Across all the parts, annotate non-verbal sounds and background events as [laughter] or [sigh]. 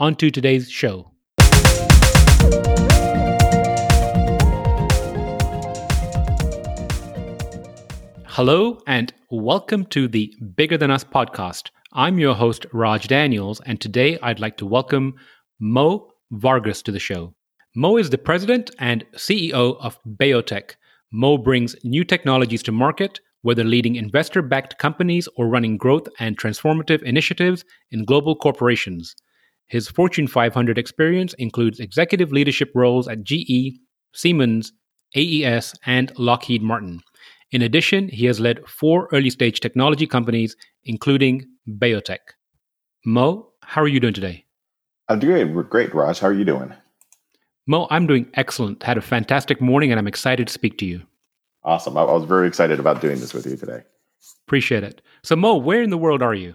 on to today's show. Hello, and welcome to the Bigger Than Us podcast. I'm your host, Raj Daniels, and today I'd like to welcome Mo Vargas to the show. Mo is the president and CEO of BayoTech. Mo brings new technologies to market, whether leading investor backed companies or running growth and transformative initiatives in global corporations. His Fortune 500 experience includes executive leadership roles at GE, Siemens, AES, and Lockheed Martin. In addition, he has led four early stage technology companies, including BayoTech. Mo, how are you doing today? I'm doing great, Raj. How are you doing? Mo, I'm doing excellent. Had a fantastic morning, and I'm excited to speak to you. Awesome. I, I was very excited about doing this with you today. Appreciate it. So, Mo, where in the world are you?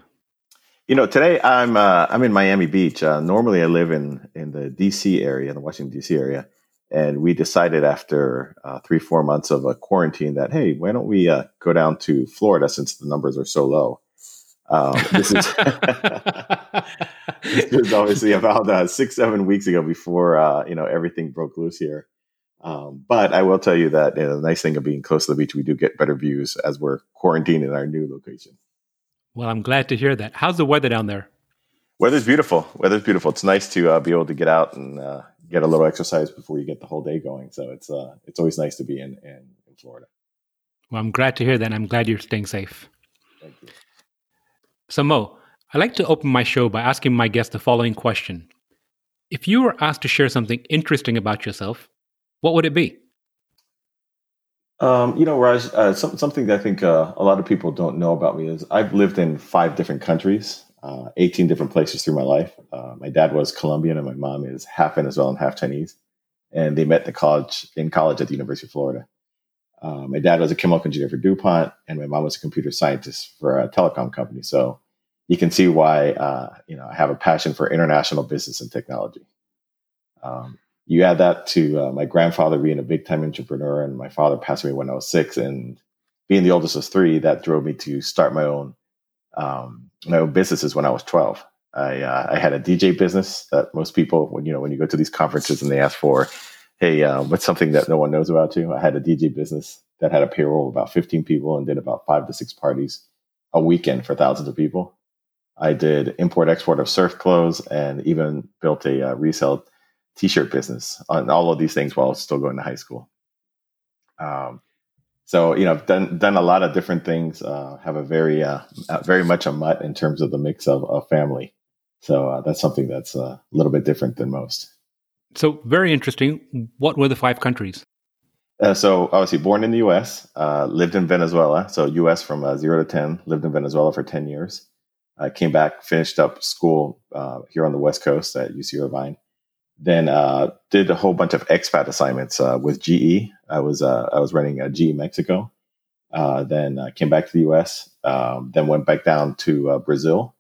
You know, today I'm uh, I'm in Miami Beach. Uh, normally, I live in in the D.C. area, the Washington D.C. area, and we decided after uh, three four months of a quarantine that hey, why don't we uh, go down to Florida since the numbers are so low? Um, this is [laughs] this is obviously about uh, six seven weeks ago before uh, you know everything broke loose here. Um, but I will tell you that you know, the nice thing of being close to the beach, we do get better views as we're quarantined in our new location. Well, I'm glad to hear that. How's the weather down there? Weather's beautiful. Weather's beautiful. It's nice to uh, be able to get out and uh, get a little exercise before you get the whole day going. So it's uh, it's always nice to be in, in, in Florida. Well, I'm glad to hear that. I'm glad you're staying safe. Thank you. So, Mo, I like to open my show by asking my guests the following question: If you were asked to share something interesting about yourself, what would it be? Um, you know, Raj, uh, some, something that I think uh, a lot of people don't know about me is I've lived in five different countries, uh, 18 different places through my life. Uh, my dad was Colombian and my mom is half Venezuelan, half Chinese. And they met in college in college at the University of Florida. Uh, my dad was a chemical engineer for DuPont, and my mom was a computer scientist for a telecom company. So you can see why uh, you know I have a passion for international business and technology. Um, you add that to uh, my grandfather being a big time entrepreneur and my father passed away when I was six and being the oldest of three, that drove me to start my own um, my own businesses when I was 12. I, uh, I had a DJ business that most people, when you know, when you go to these conferences and they ask for, hey, uh, what's something that no one knows about you? I had a DJ business that had a payroll of about 15 people and did about five to six parties a weekend for thousands of people. I did import export of surf clothes and even built a uh, resale t-shirt business on all of these things while still going to high school. Um, so you know, I've done done a lot of different things. Uh, have a very uh, very much a mutt in terms of the mix of, of family. So uh, that's something that's uh, a little bit different than most. So very interesting. What were the five countries? Uh, so obviously born in the U.S., uh, lived in Venezuela. So U.S. from zero to ten, lived in Venezuela for ten years. I came back, finished up school here on the West Coast at UC Irvine then uh, did a whole bunch of expat assignments uh, with GE. I was uh, I was running GE Mexico. Uh, then came back to the U.S. Um, then went back down to uh, Brazil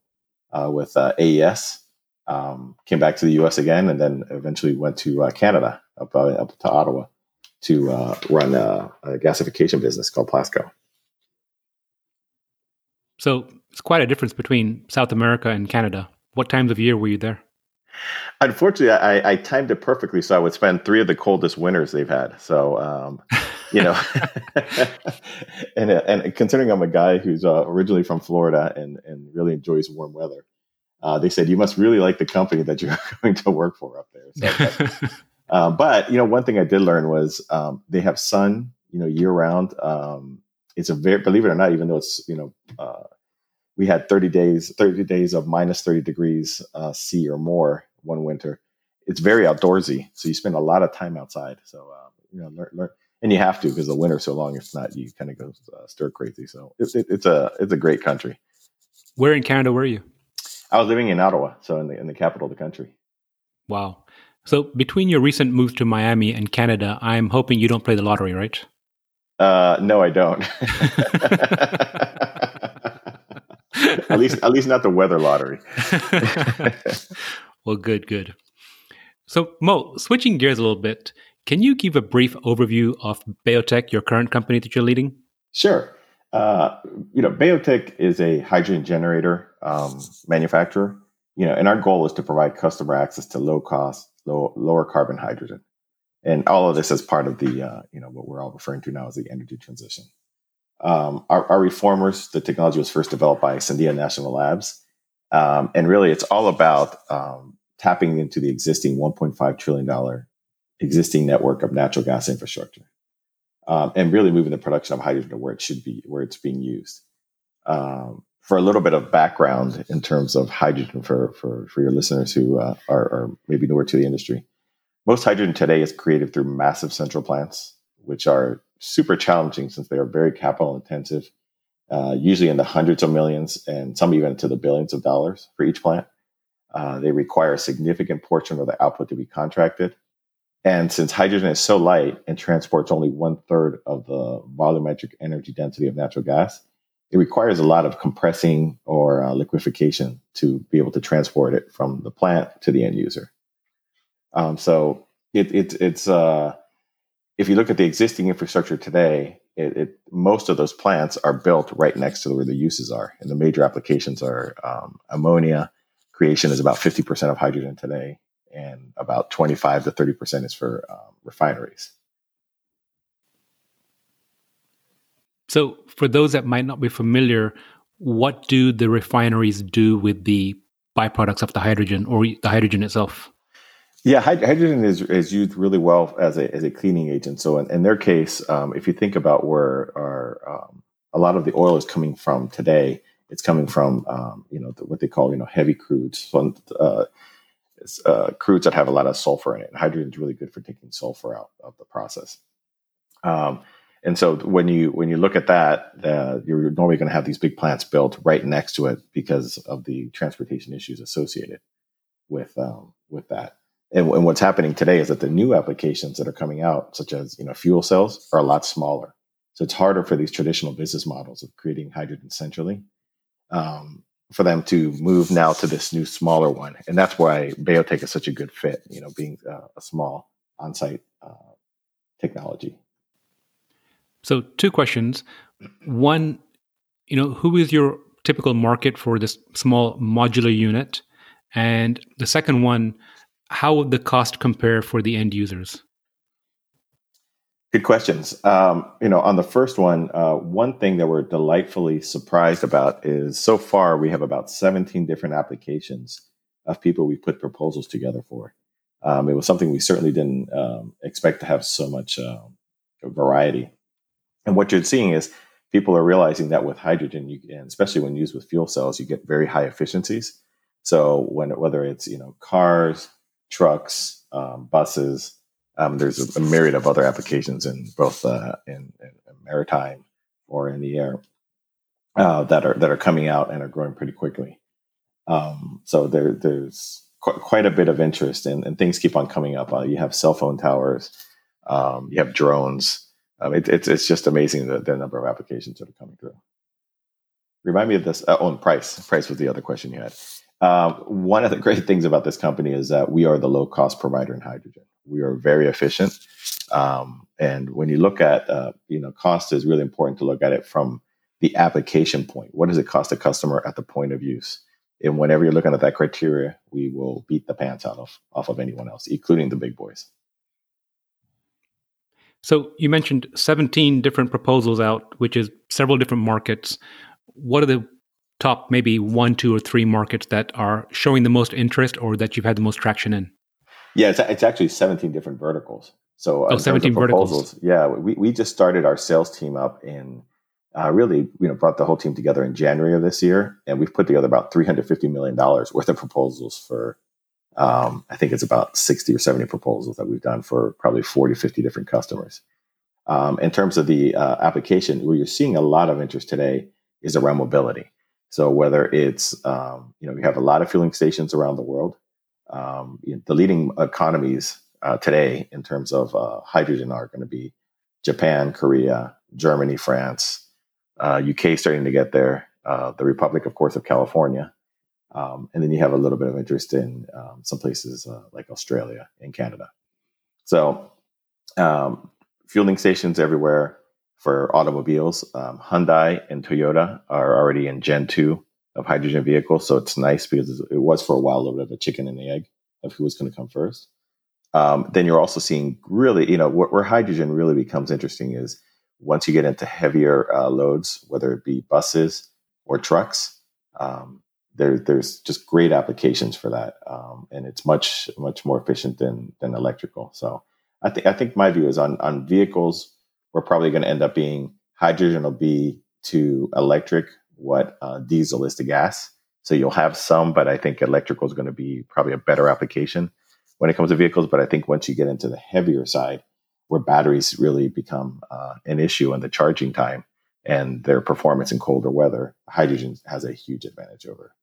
uh, with AES. Um, came back to the U.S. again, and then eventually went to Canada up up to Ottawa to run a, a gasification business called Plasco. So it's quite a difference between South America and Canada. What times of year were you there? Unfortunately, I, I, timed it perfectly, so I would spend three of the coldest winters they've had. So, um, you know, [laughs] and and considering I'm a guy who's uh, originally from Florida and and really enjoys warm weather, uh, they said you must really like the company that you're [laughs] going to work for up there. So, but, uh, [laughs] but you know, one thing I did learn was um, they have sun, you know, year round. Um, it's a very believe it or not, even though it's you know uh, we had 30 days 30 days of minus 30 degrees uh, c or more one winter it's very outdoorsy so you spend a lot of time outside so uh, you know learn, learn, and you have to because the winter's so long if not you kind of go uh, stir crazy so it, it, it's a it's a great country where in canada were you I was living in Ottawa, so in the in the capital of the country. Wow. So between your recent move to Miami and Canada, I'm hoping you don't play the lottery, right? Uh, no, I don't. [laughs] [laughs] at least, at least not the weather lottery. [laughs] well, good, good. So, Mo, switching gears a little bit, can you give a brief overview of BayoTech, your current company that you're leading? Sure. Uh, you know, BayoTech is a hydrogen generator um, manufacturer. You know, and our goal is to provide customer access to low cost, low, lower carbon hydrogen, and all of this as part of the uh, you know what we're all referring to now as the energy transition. Um, our, reformers, the technology was first developed by Sandia National Labs, um, and really it's all about um, tapping into the existing 1.5 trillion dollar existing network of natural gas infrastructure um, and really moving the production of hydrogen to where it should be, where it's being used. Um, for a little bit of background in terms of hydrogen for, for, for your listeners who uh, are, are, maybe newer to the industry, most hydrogen today is created through massive central plants, which are super challenging since they are very capital intensive, uh, usually in the hundreds of millions and some even to the billions of dollars for each plant. Uh, they require a significant portion of the output to be contracted. And since hydrogen is so light and transports only one third of the volumetric energy density of natural gas, it requires a lot of compressing or uh, liquefaction to be able to transport it from the plant to the end user. Um, so it, it, it's uh, if you look at the existing infrastructure today, it, it, most of those plants are built right next to where the uses are, and the major applications are um, ammonia creation is about fifty percent of hydrogen today, and about 25 to 30% is for um, refineries. So, for those that might not be familiar, what do the refineries do with the byproducts of the hydrogen or the hydrogen itself? Yeah, hydrogen is, is used really well as a, as a cleaning agent. So, in, in their case, um, if you think about where our, um, a lot of the oil is coming from today, it's coming from um, you know the, what they call you know heavy crudes. So, uh, uh, crudes that have a lot of sulfur in it. And hydrogen is really good for taking sulfur out of the process. Um, and so when you when you look at that, uh, you're normally going to have these big plants built right next to it because of the transportation issues associated with um, with that. And, and, what's happening today is that the new applications that are coming out, such as you know fuel cells, are a lot smaller. So it's harder for these traditional business models of creating hydrogen centrally um, for them to move now to this new smaller one, and that's why BayoTech is such a good fit. You know, being uh, a small on-site uh, technology. So, two questions. One, you know, who is your typical market for this small modular unit? And the second one, how would the cost compare for the end users? Good questions. Um, you know, on the first one, uh, one thing that we're delightfully surprised about is so far we have about 17 different applications of people we put proposals together for. Um, it was something we certainly didn't um, expect to have so much uh, variety. And what you're seeing is people are realizing that with hydrogen, you, and especially when used with fuel cells, you get very high efficiencies. So when whether it's you know cars, trucks, um, buses, um, there's a, myriad of other applications in both uh, in, in, maritime or in the air uh, that are that are coming out and are growing pretty quickly. Um, so there, there's qu- quite a bit of interest, and, and things keep on coming up. Uh, you have cell phone towers, um, you have drones. Um, it, it's it's just amazing the, the number of applications that are coming through. Remind me of this. Uh, oh, and price. Price was the other question you had. Um, one of the [laughs] great things about this company is that we are the low cost provider in hydrogen. We are very efficient. Um, and when you look at, uh, you know, cost is really important to look at it from the application point. What does it cost a customer at the point of use? And whenever you're looking at that criteria, we will beat the pants out of off of anyone else, including the big boys. So you mentioned 17 different proposals out, which is several different markets. What are the top maybe one, two, or three markets that are showing the most interest or that you've had the most traction in? Yeah, it's, it's actually 17 different verticals. So, oh, 17 verticals. Yeah, we, we just started our sales team up in uh, really, you know, brought the whole team together in January of this year, and we've put together about $350 million worth of proposals for, um, I think it's about 60 or 70 proposals that we've done for probably 40, 50 different customers. Um, in terms of the uh, application, where you're seeing a lot of interest today is around mobility. So whether it's um, you know we have a lot of fueling stations around the world. Um, you know, the leading economies uh, today in terms of uh, hydrogen are going to be Japan, Korea, Germany, France, uh, UK starting to get there, uh, the Republic, of course, of California, um, and then you have a little bit of interest in um, some places uh, like Australia and Canada. So um, fueling stations everywhere for automobiles. Um, Hyundai and Toyota are already in Gen 2 of hydrogen vehicles. So it's nice because it was for a while a little bit of a chicken and the egg of who was going to come first. Um, then you're also seeing really, you know, where, where, hydrogen really becomes interesting is once you get into heavier uh, loads, whether it be buses or trucks, um, there, there's just great applications for that, um, and it's much much more efficient than than electrical. So I think I think my view is on on vehicles, we're probably going to end up being hydrogen will be to electric what uh, diesel is to gas. So you'll have some, but I think electrical is going to be probably a better application when it comes to vehicles. But I think once you get into the heavier side, where batteries really become uh, an issue and the charging time and their performance in colder weather, hydrogen has a huge advantage over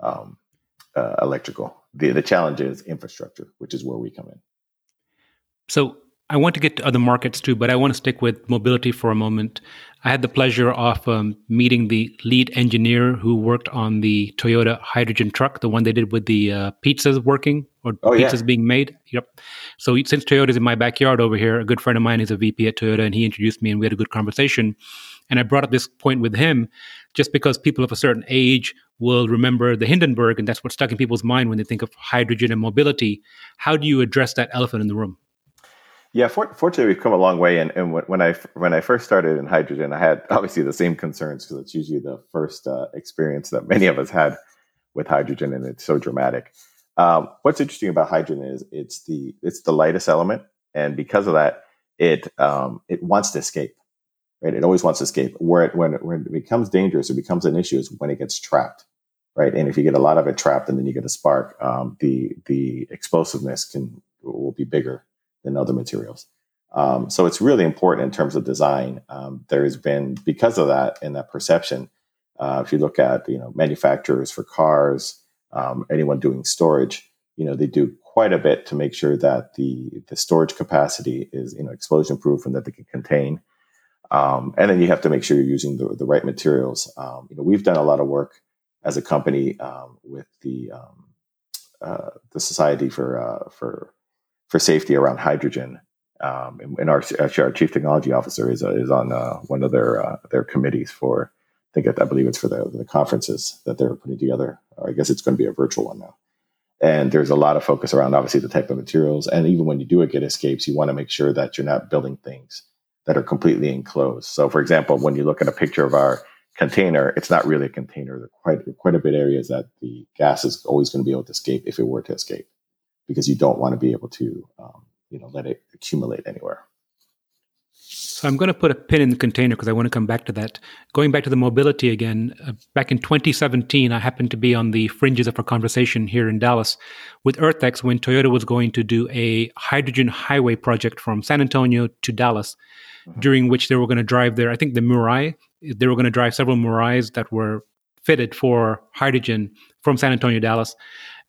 um, uh, electrical. The, the challenge is infrastructure, which is where we come in. So I want to get to other markets too, but I want to stick with mobility for a moment. I had the pleasure of um, meeting the lead engineer who worked on the Toyota hydrogen truck, the one they did with the uh, pizzas working or oh, pizzas yeah. being made. Yep. So since Toyota's in my backyard over here, a good friend of mine is a VP at Toyota, and he introduced me, and we had a good conversation. And I brought up this point with him just because people of a certain age will remember the Hindenburg, and that's what's stuck in people's mind when they think of hydrogen and mobility. How do you address that elephant in the room? Yeah, for, fortunately, we've come a long way. And, and when I when I first started in hydrogen, I had obviously the same concerns because it's usually the first uh, experience that many of us had with hydrogen, and it's so dramatic. Um, what's interesting about hydrogen is it's the it's the lightest element, and because of that, it um, it wants to escape. Right, it always wants to escape. Where it, when when it becomes dangerous, it becomes an issue is when it gets trapped. Right, and if you get a lot of it trapped, and then you get a spark, um, the the explosiveness can will be bigger than other materials. Um, so it's really important in terms of design. Um, there's been because of that and that perception. Uh, if you look at you know manufacturers for cars, um, anyone doing storage, you know they do quite a bit to make sure that the the storage capacity is you know explosion proof and that they can contain. Um, and then you have to make sure you're using the, the right materials. Um, you know we've done a lot of work as a company um, with the uh, the Society for uh, for for safety around hydrogen. Um, and, and our, actually, our chief technology officer is uh, is on uh, one of their uh, their committees for I think I believe it's for the, the conferences that they're putting together. Or I guess it's going to be a virtual one now. And there's a lot of focus around obviously the type of materials. And even when you do get escapes, you want to make sure that you're not building things that are completely enclosed. So, for example, when you look at a picture of our container, it's not really a container. There are quite quite a bit areas that the gas is always going to be able to escape if it were to escape because you don't want to be able to, um, you know, let it accumulate anywhere. So I'm going to put a pin in the container because I want to come back to that. Going back to the mobility again, uh, back in 2017, I happened to be on the fringes of a conversation here in Dallas with EarthX when Toyota was going to do a hydrogen highway project from San Antonio to Dallas, mm-hmm. during which they were going to drive there. I think the Mirai, they were going to drive several Mirais that were fitted for hydrogen from San Antonio, Dallas.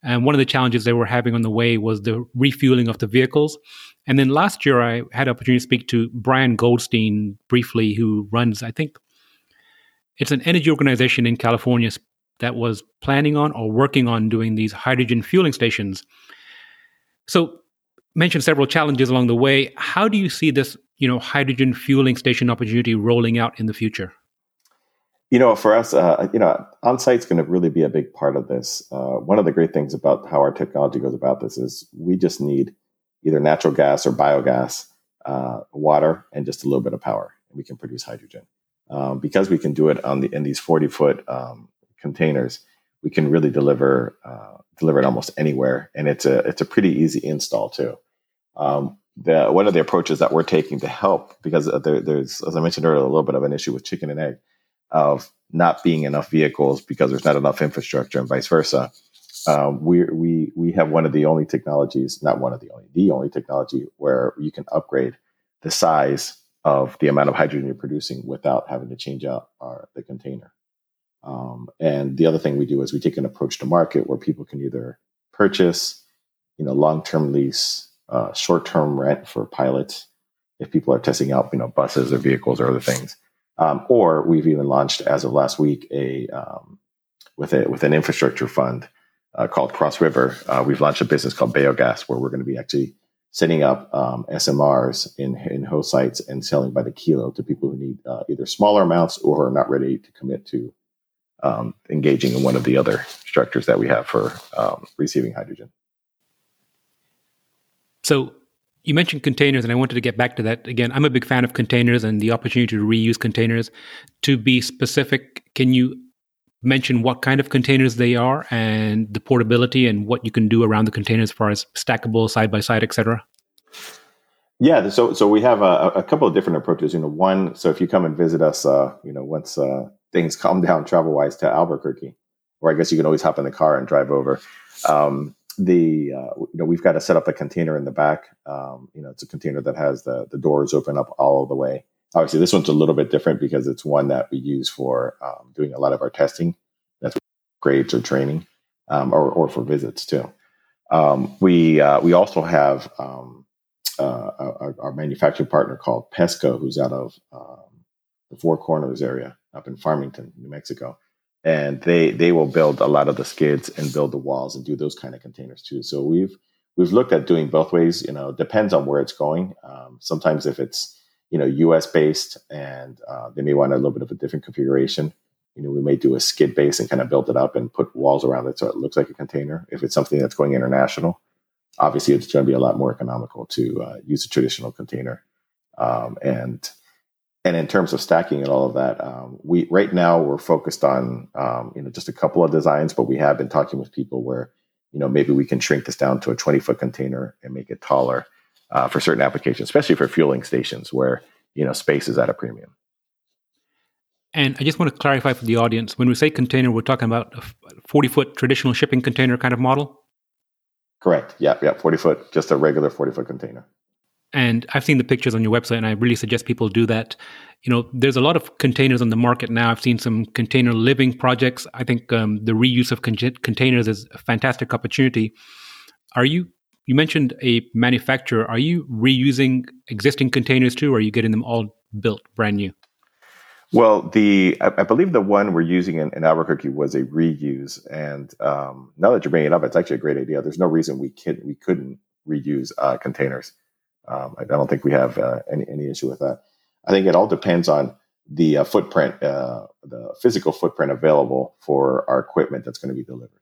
And one of the challenges they were having on the way was the refueling of the vehicles. And then last year, I had an opportunity to speak to Brian Goldstein briefly, who runs, I think, it's an energy organization in California that was planning on or working on doing these hydrogen fueling stations. So, mentioned several challenges along the way. How do you see this, you know, hydrogen fueling station opportunity rolling out in the future? You know, for us, uh, you know, on site is going to really be a big part of this. Uh, one of the great things about how our technology goes about this is we just need either natural gas or biogas, uh, water, and just a little bit of power, and we can produce hydrogen. Um, because we can do it on the in these forty foot um, containers, we can really deliver uh, deliver it almost anywhere, and it's a it's a pretty easy install too. Um, the one of the approaches that we're taking to help because there, there's as I mentioned earlier a little bit of an issue with chicken and egg of not being enough vehicles because there's not enough infrastructure and vice versa. Um, we we we have one of the only technologies, not one of the only, the only technology where you can upgrade the size of the amount of hydrogen you're producing without having to change out our the container. Um, and the other thing we do is we take an approach to market where people can either purchase, you know, long-term lease, uh, short-term rent for pilots if people are testing out, you know, buses or vehicles or other things. Um, or we've even launched as of last week a um, with a with an infrastructure fund uh, called Cross River. Uh, we've launched a business called Biogas, where we're going to be actually setting up um, SMRs in in host sites and selling by the kilo to people who need uh, either smaller amounts or are not ready to commit to um, engaging in one of the other structures that we have for um, receiving hydrogen. So you mentioned containers, and I wanted to get back to that again. I'm a big fan of containers and the opportunity to reuse containers. To be specific, can you mention what kind of containers they are and the portability and what you can do around the containers as far as stackable, side by side, etc.? Yeah, so so we have a, a, couple of different approaches. You know, one, so if you come and visit us, uh, you know, once uh, things [laughs] calm down travel wise to Albuquerque, or I guess you can always hop in the car and drive over. Um, the uh, you know we've got to set up a container in the back. Um, you know, it's a container that has the the doors open up all the way. Obviously, this one's a little bit different because it's one that we use for um, doing a lot of our testing. That's grades or training, um, or or for visits too. Um, we uh, we also have um, uh, our, our, manufacturing partner called Pesco, who's out of um, the Four Corners area up in Farmington, New Mexico and they they will build a lot of the skids and build the walls and do those kind of containers too. So we've we've looked at doing both ways. You know, depends on where it's going. Um, sometimes if it's you know U.S. based and uh, they may want a little bit of a different configuration. You know, we may do a skid base and kind of build it up and put walls around it so it looks like a container. If it's something that's going international, obviously it's going to be a lot more economical to uh, use a traditional container. Um, and and in terms of stacking and all of that, um, we right now we're focused on um, you know just a couple of designs, but we have been talking with people where you know maybe we can shrink this down to a 20 foot container and make it taller uh, for certain applications, especially for fueling stations where you know space is at a premium. And I just want to clarify for the audience: when we say container, we're talking about a 40 foot traditional shipping container kind of model. Correct. Yeah, yeah, 40 foot, just a regular 40 foot container and I've seen the pictures on your website, and I really suggest people do that. You know, there's a lot of containers on the market now. I've seen some container living projects. I think um, the reuse of con- containers is a fantastic opportunity. Are you? You mentioned a manufacturer. Are you reusing existing containers too, or are you getting them all built brand new? Well, the I, I believe the one we're using in, in, Albuquerque was a reuse, and um, now that you're bringing it up, it's actually a great idea. There's no reason we can we couldn't reuse uh, containers. Um, I don't think we have uh, any, any issue with that. I think it all depends on the uh, footprint, uh, the physical footprint available for our equipment that's going to be delivered.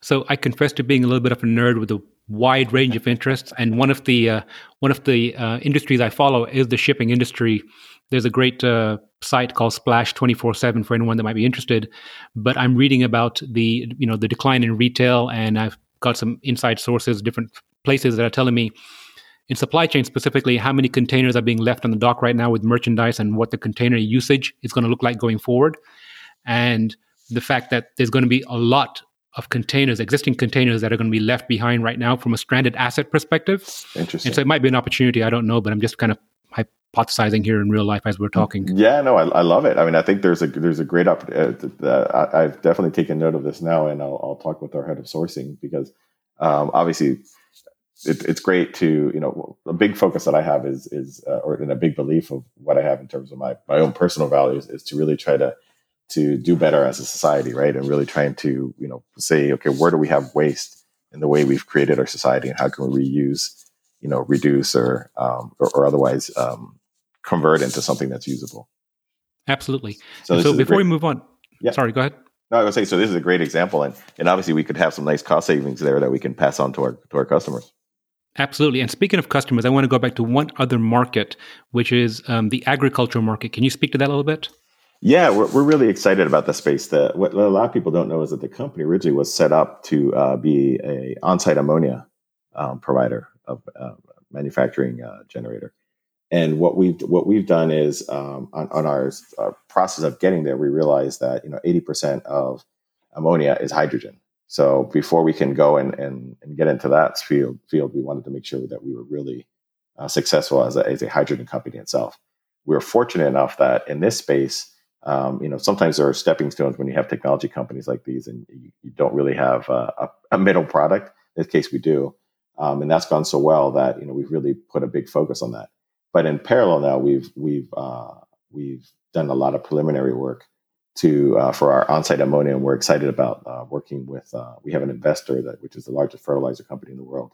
So I confess to being a little bit of a nerd with a wide range of interests, and one of the uh, one of the uh, industries I follow is the shipping industry. There's a great uh, site called Splash twenty four seven for anyone that might be interested. But I'm reading about the you know the decline in retail, and I've got some inside sources, different places that are telling me in supply chain specifically, how many containers are being left on the dock right now with merchandise and what the container usage is going to look like going forward. And the fact that there's going to be a lot of containers, existing containers that are going to be left behind right now from a stranded asset perspective. Interesting. And so it might be an opportunity. I don't know, but I'm just kind of hypothesizing here in real life as we're talking. Yeah, no, I, I love it. I mean, I think there's a there's a great opportunity. Uh, uh, I've definitely taken note of this now, and I'll, I'll talk with our head of sourcing because um, obviously it, it's great to you know a big focus that I have is is uh, or in a big belief of what I have in terms of my my own personal values is to really try to to do better as a society, right? And really trying to you know say okay, where do we have waste in the way we've created our society, and how can we reuse, you know, reduce or um, or, or, otherwise um, convert into something that's usable. Absolutely. So, so before great, we move on, yeah. sorry, go ahead. No, I would say so. This is a great example, and and obviously we could have some nice cost savings there that we can pass on to our to our customers. Absolutely. And speaking of customers, I want to go back to one other market, which is um, the agricultural market. Can you speak to that a little bit? Yeah, we're, we're really excited about the space. That what a lot of people don't know is that the company originally was set up to uh, be a on-site ammonia um, provider of uh, manufacturing uh, generator. And what we've what we've done is um, on, on our, our, process of getting there, we realized that you know 80% of ammonia is hydrogen. So before we can go and, and, and get into that field, field, we wanted to make sure that we were really uh, successful as a, as a hydrogen company itself. We were fortunate enough that in this space, Um, you know, sometimes there are stepping stones when you have technology companies like these, and you, you don't really have a, a, middle product. In this case, we do, um, and that's gone so well that you know we've really put a big focus on that. But in parallel now, we've we've uh, we've done a lot of preliminary work to uh, for our on-site ammonia, and we're excited about uh, working with. Uh, we have an investor that, which is the largest fertilizer company in the world,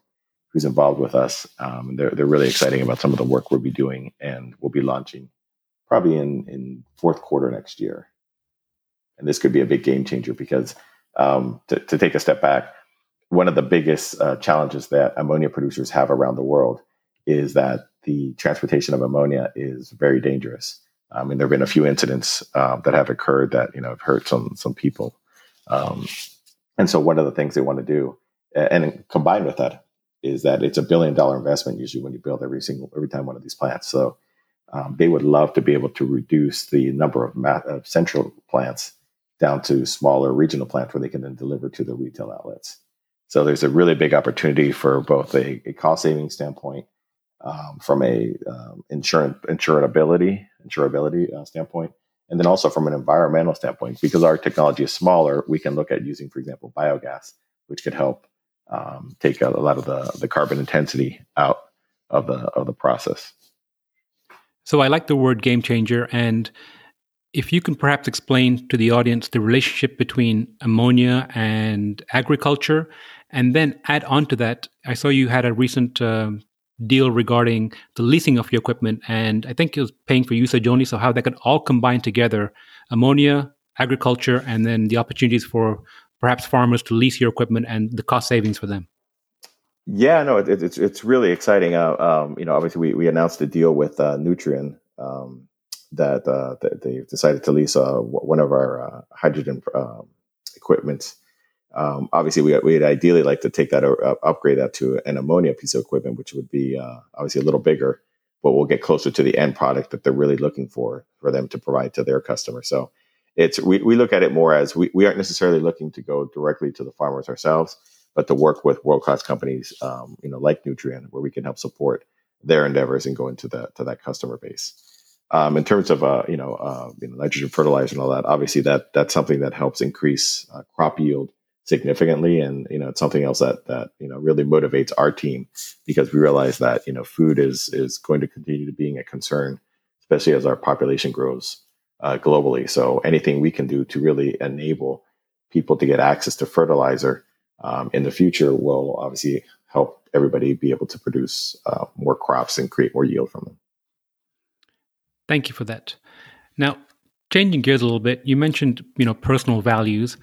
who's involved with us. Um, and they're they're really exciting about some of the work we'll be doing, and we'll be launching probably in in fourth quarter next year. And this could be a big game changer because um, to, to, take a step back, one of the biggest uh, challenges that ammonia producers have around the world is that the transportation of ammonia is very dangerous. I mean, there have been a few incidents uh, that have occurred that you know have hurt some some people, um, and so one of the things they want to do, and combined with that, is that it's a billion dollar investment usually when you build every single every time one of these plants. So um, they would love to be able to reduce the number of, ma- of central plants down to smaller regional plants where they can then deliver to the retail outlets. So there's a really big opportunity for both a, a cost saving standpoint, um, from a um, insurance insurability insurability uh, standpoint, and then also from an environmental standpoint. Because our technology is smaller, we can look at using, for example, biogas, which could help um, take a, a lot of the, the carbon intensity out of the of the process. So I like the word game changer. And if you can perhaps explain to the audience the relationship between ammonia and agriculture, and then add on to that, I saw you had a recent uh, deal regarding the leasing of your equipment, and I think it was paying for usage only. So how that could all combine together: ammonia, agriculture, and then the opportunities for perhaps farmers to lease your equipment and the cost savings for them. Yeah, no, it, it's it's really exciting. Uh, um, you know, obviously we, we announced a deal with uh, Nutrien um, that, uh, that they decided to lease uh, one of our uh, hydrogen um, equipment. Um, obviously, we we'd ideally like to take that uh, upgrade that to an ammonia piece of equipment, which would be obviously a little bigger, but we'll get closer to the end product that they're really looking for for them to provide to their customer. So it's we, we look at it more as we, we aren't necessarily looking to go directly to the farmers ourselves but to work with world class companies, um, you know, like Nutrien, where we can help support their endeavors and go into that to that customer base. Um, in terms of uh, you know, uh, you know, nitrogen fertilizer and all that, obviously that that's something that helps increase uh, crop yield significantly, and you know, it's something else that that you know really motivates our team because we realize that you know food is is going to continue to being a concern, especially as our population grows uh, globally. So anything we can do to really enable people to get access to fertilizer um, in the future will obviously help everybody be able to produce uh, more crops and create more yield from them. Thank you for that. Now, changing gears a little bit, you mentioned you know personal values.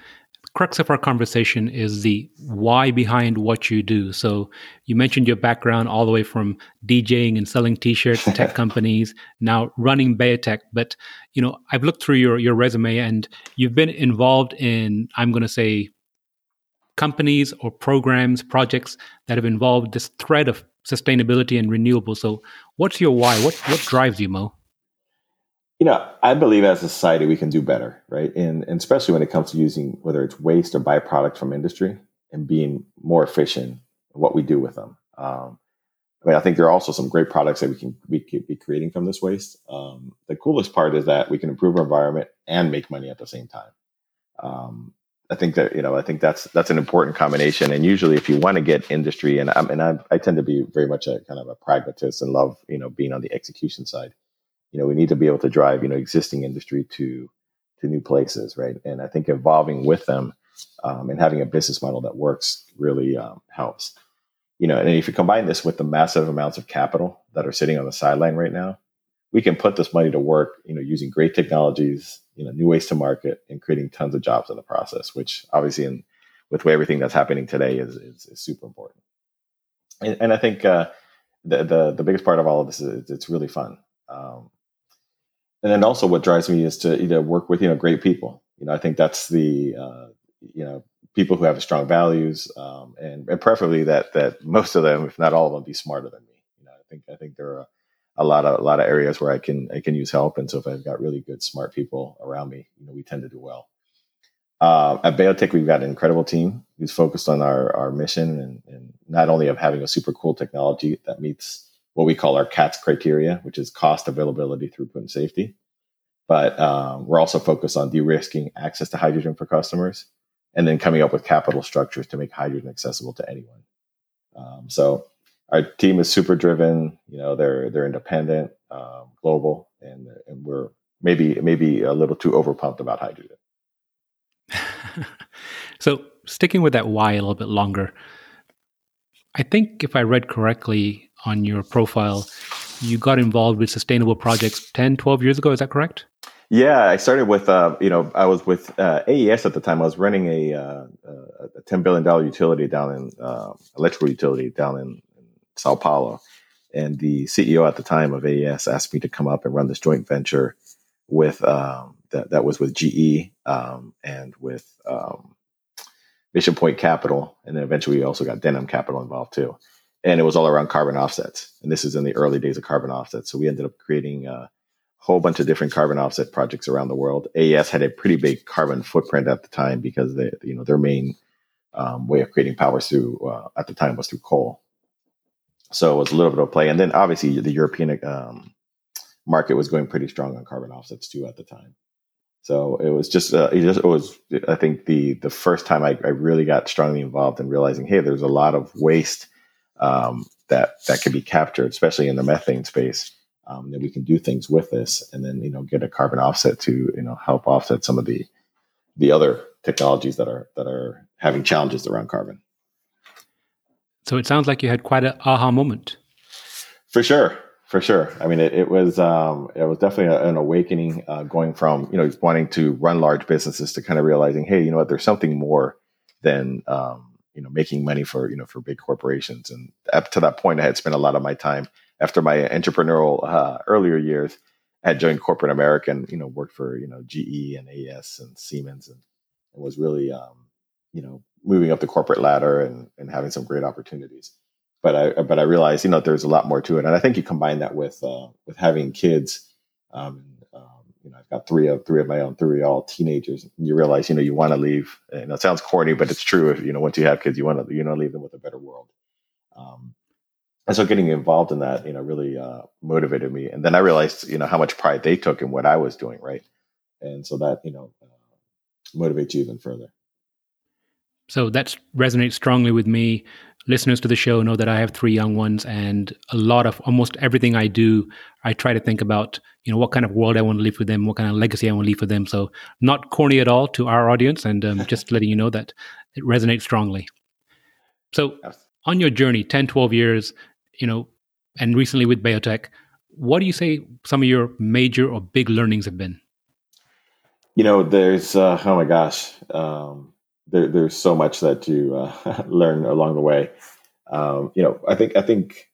Crux of our conversation is the why behind what you do. So you mentioned your background all the way from DJing and selling T-shirts to tech [laughs] companies, now running BayoTech. But you know, I've looked through your your resume, and you've been involved in I'm going to say companies or programs, projects that have involved this thread of sustainability and renewable. So, what's your why? What what drives you, Mo? You know, I believe as a society we can do better, right? And, and especially when it comes to using whether it's waste or byproduct from industry and being more efficient in what we do with them. Um, I mean, I think there are also some great products that we can we could be creating from this waste. Um, the coolest part is that we can improve our environment and make money at the same time. Um, I think that you know I think that's that's an important combination. And usually, if you want to get industry, and I'm, and I, I tend to be very much a kind of a pragmatist and love you know being on the execution side. You know, we need to be able to drive you know existing industry to to new places, right? And I think evolving with them um, and having a business model that works really um, helps. You know, and if you combine this with the massive amounts of capital that are sitting on the sideline right now, we can put this money to work. You know, using great technologies you know new ways to market and creating tons of jobs in the process which obviously in with everything that's happening today is is, is super important and, and i think uh, the, the the biggest part of all of this is it's really fun um, and then also what drives me is to you know work with you know great people you know i think that's the uh, you know people who have strong values um, and, and preferably that that most of them if not all of them be smarter than me you know i think i think there are a lot of a lot of areas where I can I can use help. And so if I've got really good smart people around me, you know, we tend to do well. Uh, at Bayotech, we've got an incredible team who's focused on our our mission and, and not only of having a super cool technology that meets what we call our CATS criteria, which is cost, availability, throughput, and safety, but um, we're also focused on de-risking access to hydrogen for customers, and then coming up with capital structures to make hydrogen accessible to anyone. Um, so our team is super driven. You know, they're they're independent, um, global, and and we're maybe maybe a little too overpumped about hydrogen. [laughs] so sticking with that why a little bit longer, I think if I read correctly on your profile, you got involved with sustainable projects 10, 12 years ago. Is that correct? Yeah, I started with, uh, you know, I was with uh, AES at the time. I was running a, uh, a $10 billion utility down in, uh, electrical utility down in, Sao Paulo. And the CEO at the time of AES asked me to come up and run this joint venture with, um, that, that was with GE um, and with um, Mission Point Capital. And then eventually we also got Denham Capital involved too. And it was all around carbon offsets. And this is in the early days of carbon offsets. So we ended up creating, a whole bunch of different carbon offset projects around the world. AES had a pretty big carbon footprint at the time because they, you know, their main um, way of creating power through uh, at the time was through coal. So it was a little bit of play, and then obviously the European um, market was going pretty strong on carbon offsets too at the time. So it was just, uh, it just it was I think the the first time I, I, really got strongly involved in realizing, hey, there's a lot of waste um, that that can be captured, especially in the methane space um, that we can do things with this and then you know get a carbon offset to you know help offset some of the the other technologies that are that are having challenges around carbon. So it sounds like you had quite an aha moment. For sure. For sure. I mean it, it was um, it was definitely an awakening uh, going from you know wanting to run large businesses to kind of realizing hey you know what? There's something more than um, you know making money for you know for big corporations and up to that point i had spent a lot of my time after my entrepreneurial uh, earlier years, I had joined corporate America and you know worked for you know GE and AES and Siemens and, and was really um, you know moving up the corporate ladder and, and having some great opportunities. But I but I realized you know there's a lot more to it, and I think you combine that with uh, with having kids. Um, you know, I've got three of three of my own, three all teenagers. You realize, you know, you want to leave. And it sounds corny, but it's true. If you know, once you have kids, you want to you know leave them with a better world. Um, and so getting involved in that, you know, really uh, motivated me. And then I realized, you know, how much pride they took in what I was doing, right? And so that, you know, uh, motivates you even further. So that resonates strongly with me. Listeners to the show know that I have three young ones, and a lot of almost everything I do, I try to think about, you know, what kind of world I want to leave for them, what kind of legacy I want to leave for them. So not corny at all to our audience, and um, [laughs] just letting you know that it resonates strongly. So on your journey, 10, 12 years, you know, and recently with BayoTech, what do you say some of your major or big learnings have been? You know, there's uh, oh my gosh, um, there, there's so much that you uh, [laughs] learn along the way. Um, you know, I think I think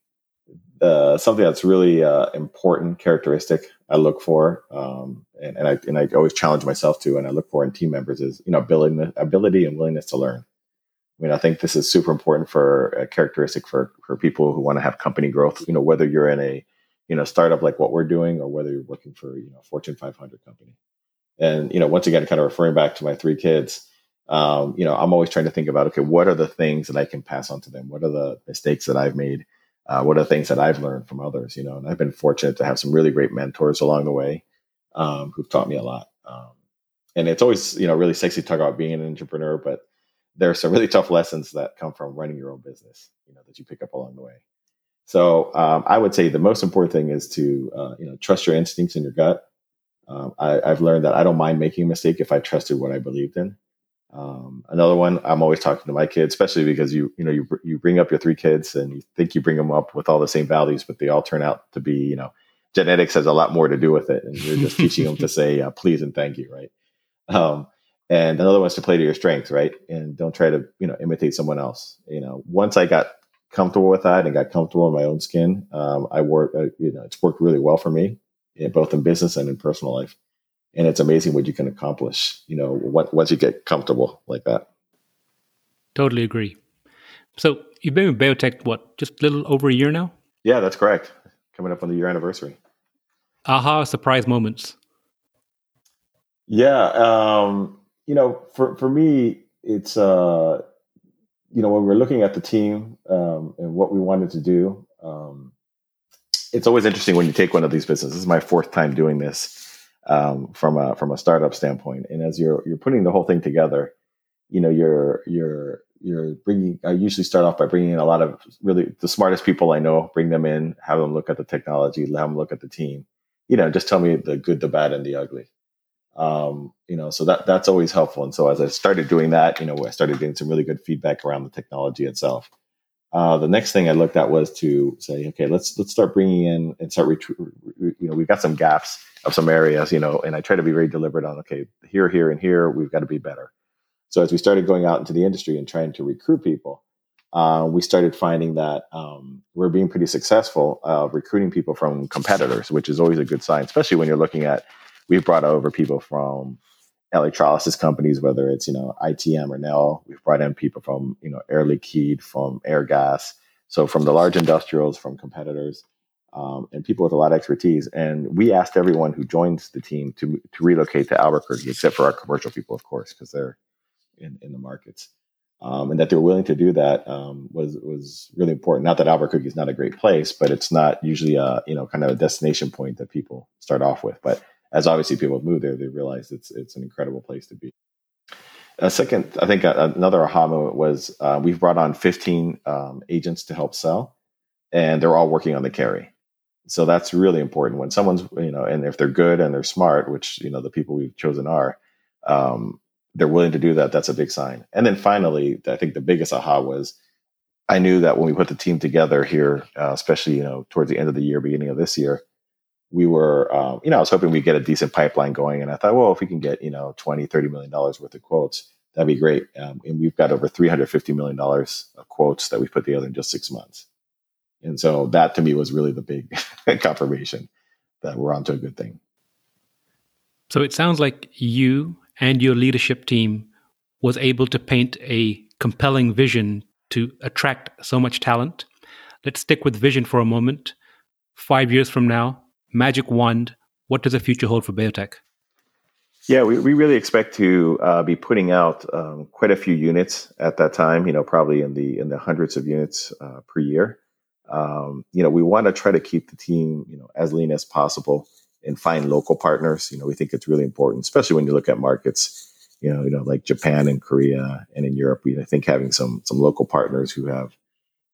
uh, something that's really uh, important characteristic I look for, um, and, and, I and I always challenge myself to, and I look for in team members is you know ability ability and willingness to learn. I mean, I think this is super important for a characteristic for for people who want to have company growth. You know, whether you're in a you know startup like what we're doing, or whether you're working for you know Fortune 500 company. And you know, once again, kind of referring back to my three kids, um, you know, I'm always trying to think about okay, what are the things that I can pass on to them? What are the mistakes that I've made? Uh, what are the things that I've learned from others? You know, and I've been fortunate to have some really great mentors along the way um, who've taught me a lot. Um, and it's always you know really sexy to talk about being an entrepreneur, but there are some [laughs] really tough lessons that come from running your own business, you know, that you pick up along the way. So um, I would say the most important thing is to uh, you know trust your instincts and your gut. Um, I, have learned that I don't mind making a mistake if I trusted what I believed in. Um, another one, I'm always talking to my kids, especially because you you know you you bring up your three kids and you think you bring them up with all the same values, but they all turn out to be you know genetics has a lot more to do with it, and you're just teaching them to [laughs] say uh, please and thank you, right? Um, and another one is to play to your strengths, right? And don't try to you know imitate someone else. You know, once I got comfortable with that and got comfortable in my own skin, um, I work. Uh, you know, it's worked really well for me, both in business and in personal life. And it's amazing what you can accomplish. You know, once you get comfortable like that. Totally agree. So you've been with BayoTech what, just a little over a year now? Yeah, that's correct. Coming up on the year anniversary. Aha! Surprise moments. Yeah. Um, you know, for for me, it's uh, you know, when we're looking at the team um, and what we wanted to do, um, it's always interesting when you take one of these businesses. This is my fourth time doing this. Um, from a from a startup standpoint. And as you're you're putting the whole thing together, you know, you're you're you're bringing. I usually start off by bringing in a lot of really the smartest people I know. Bring them in, have them look at the technology, let them look at the team. You know, just tell me the good, the bad, and the ugly. Um, you know, so that that's always helpful. And so as I started doing that, you know, I started getting some really good feedback around the technology itself. Uh, the next thing I looked at was to say, okay, let's let's start bringing in and start. You know, we've got some gaps of some areas, you know, and I try to be very deliberate on okay, here, here, and here, we've got to be better. So as we started going out into the industry and trying to recruit people, uh, we started finding that um, we're being pretty successful uh, recruiting people from competitors, which is always a good sign, especially when you're looking at. We've brought over people from electrolysis companies, whether it's you know ITM or Nel. We've brought in people from you know Air Liquide, from Airgas, so from the large industrials, from competitors, um, and people with a lot of expertise. And we asked everyone who joins the team to to relocate to Albuquerque, except for our commercial people, of course, because they're in, in the markets. Um, and that they were willing to do that um, was was really important. Not that Albuquerque is not a great place, but it's not usually a you know kind of a destination point that people start off with. But as obviously people have moved there, they realize it's it's an incredible place to be. A second, I think uh, another aha moment was uh, we've brought on 15 um, agents to help sell, and they're all working on the carry. So that's really important when someone's you know, and if they're good and they're smart, which you know the people we've chosen are, um, they're willing to do that. That's a big sign. And then finally, I think the biggest aha was I knew that when we put the team together here, uh, especially you know towards the end of the year, beginning of this year, we were, um, you know, I was hoping we'd get a decent pipeline going. And I thought, well, if we can get, you know, 20, 30 million dollars worth of quotes, that'd be great. Um, and we've got over 350 million dollars of quotes that we put together in just six months. And so that to me was really the big [laughs] confirmation that we're onto a good thing. So it sounds like you and your leadership team was able to paint a compelling vision to attract so much talent. Let's stick with vision for a moment. Five years from now, magic wand, what does the future hold for BayoTech? Yeah, we, we really expect to uh, be putting out um, quite a few units at that time. You know, probably in the in the hundreds of units uh, per year. Um, you know, we want to try to keep the team you know as lean as possible and find local partners. You know, we think it's really important, especially when you look at markets. You know, you know, like Japan and Korea and in Europe. We I think having some some local partners who have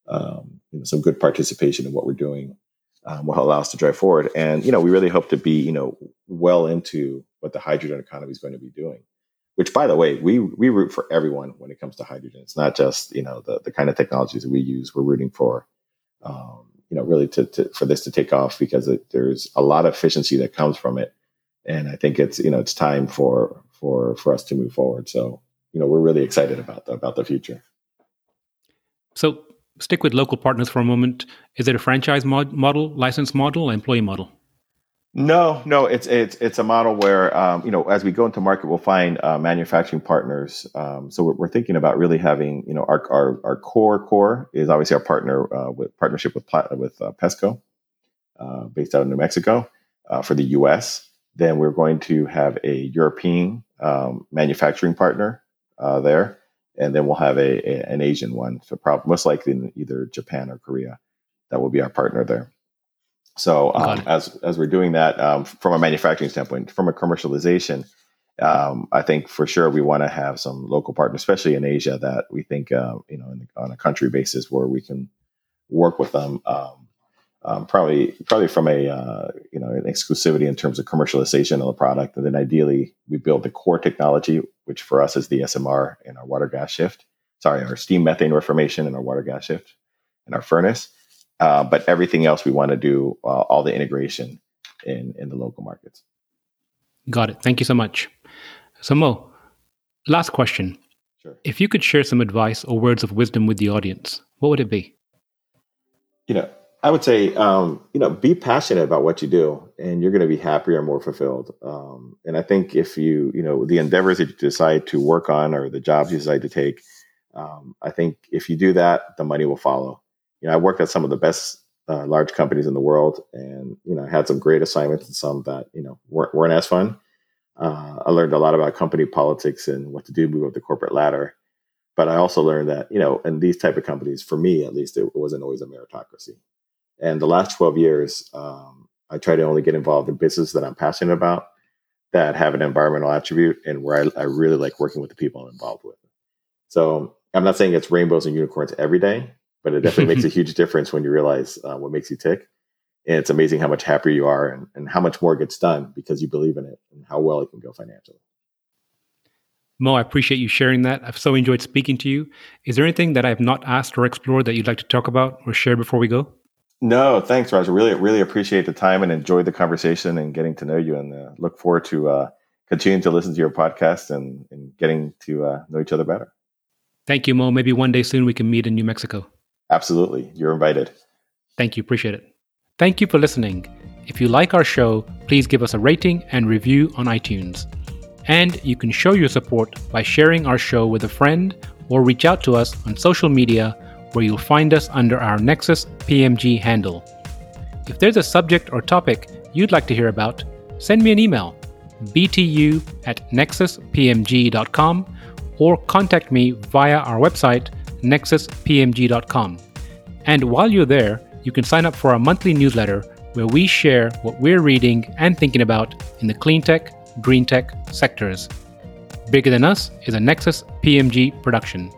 um, you know, some good participation in what we're doing um, will allow us to drive forward. And you know, we really hope to be you know well into what the hydrogen economy is going to be doing. Which, by the way, we we root for everyone when it comes to hydrogen. It's not just you know the the kind of technologies that we use. We're rooting for um, you know really to, to, for this to take off because it, there's a lot of efficiency that comes from it, and I think it's you know it's time for for for us to move forward. So you know we're really excited about the, about the future. So stick with local partners for a moment. Is it a franchise mod- model, license model, employee model? No, no, it's it's it's a model where um, you know as we go into market, we'll find uh, manufacturing partners. Um, so we're, we're, thinking about really having you know our our, our core core is obviously our partner uh, with partnership with with uh, Pesco, uh, based out of New Mexico uh, for the U.S. Then we're going to have a European um, manufacturing partner uh, there, and then we'll have a, a an Asian one. So probably most likely in either Japan or Korea, that will be our partner there. So um, as as we're doing that um, from a manufacturing standpoint, from a commercialization, um, I think for sure we want to have some local partners, especially in Asia, that we think uh, you know the, on a country basis where we can work with them. Um, um, probably probably from a uh, you know an exclusivity in terms of commercialization of the product, and then ideally we build the core technology, which for us is the SMR in our water gas shift. Sorry, our steam methane reformation in our water gas shift in our furnace uh, but everything else we want to do, uh, all the integration in in the local markets. Got it. Thank you so much. So Mo, last question. Sure. If you could share some advice or words of wisdom with the audience, what would it be? You know, I would say, um, you know, be passionate about what you do, and you're going to be happier and more fulfilled. Um, and I think if you, you know, the endeavors that you decide to work on or the jobs you decide to take, um, I think if you do that, the money will follow you know, I worked at some of the best uh, large companies in the world, and you know, I had some great assignments and some that you know weren't, weren't as fun. Uh, I learned a lot about company politics and what to do move up the corporate ladder. But I also learned that you know, in these type of companies, for me at least, it wasn't always a meritocracy. And the last twelve years, um, I try to only get involved in business that I'm passionate about. that have an environmental attribute and where I, I really like working with the people I'm involved with. So I'm not saying it's rainbows and unicorns every day, but it definitely makes a huge [laughs] difference when you realize uh, what makes you tick. And it's amazing how much happier you are and, and how much more gets done because you believe in it and how well it can go financially. Mo, I appreciate you sharing that. I've so enjoyed speaking to you. Is there anything that I have not asked or explored that you'd like to talk about or share before we go? No, thanks, Roger. Really, really appreciate the time and enjoyed the conversation and getting to know you, and uh, look forward to uh, continuing to listen to your podcast and, and getting to uh, know each other better. Thank you, Mo. Maybe one day soon we can meet in New Mexico. Absolutely, you're invited. Thank you. Appreciate it. Thank you for listening. If you like our show, please give us a rating and review on iTunes. And you can show your support by sharing our show with a friend or reach out to us on social media where you'll find us under our Nexus PMG handle. If there's a subject or topic you'd like to hear about, send me an email btu at nexuspmg.com or contact me via our website nexuspmg.com. And while you're there, you can sign up for our monthly newsletter where we share what we're reading and thinking about in the clean tech, green tech sectors. Bigger Than Us is a Nexus PMG production.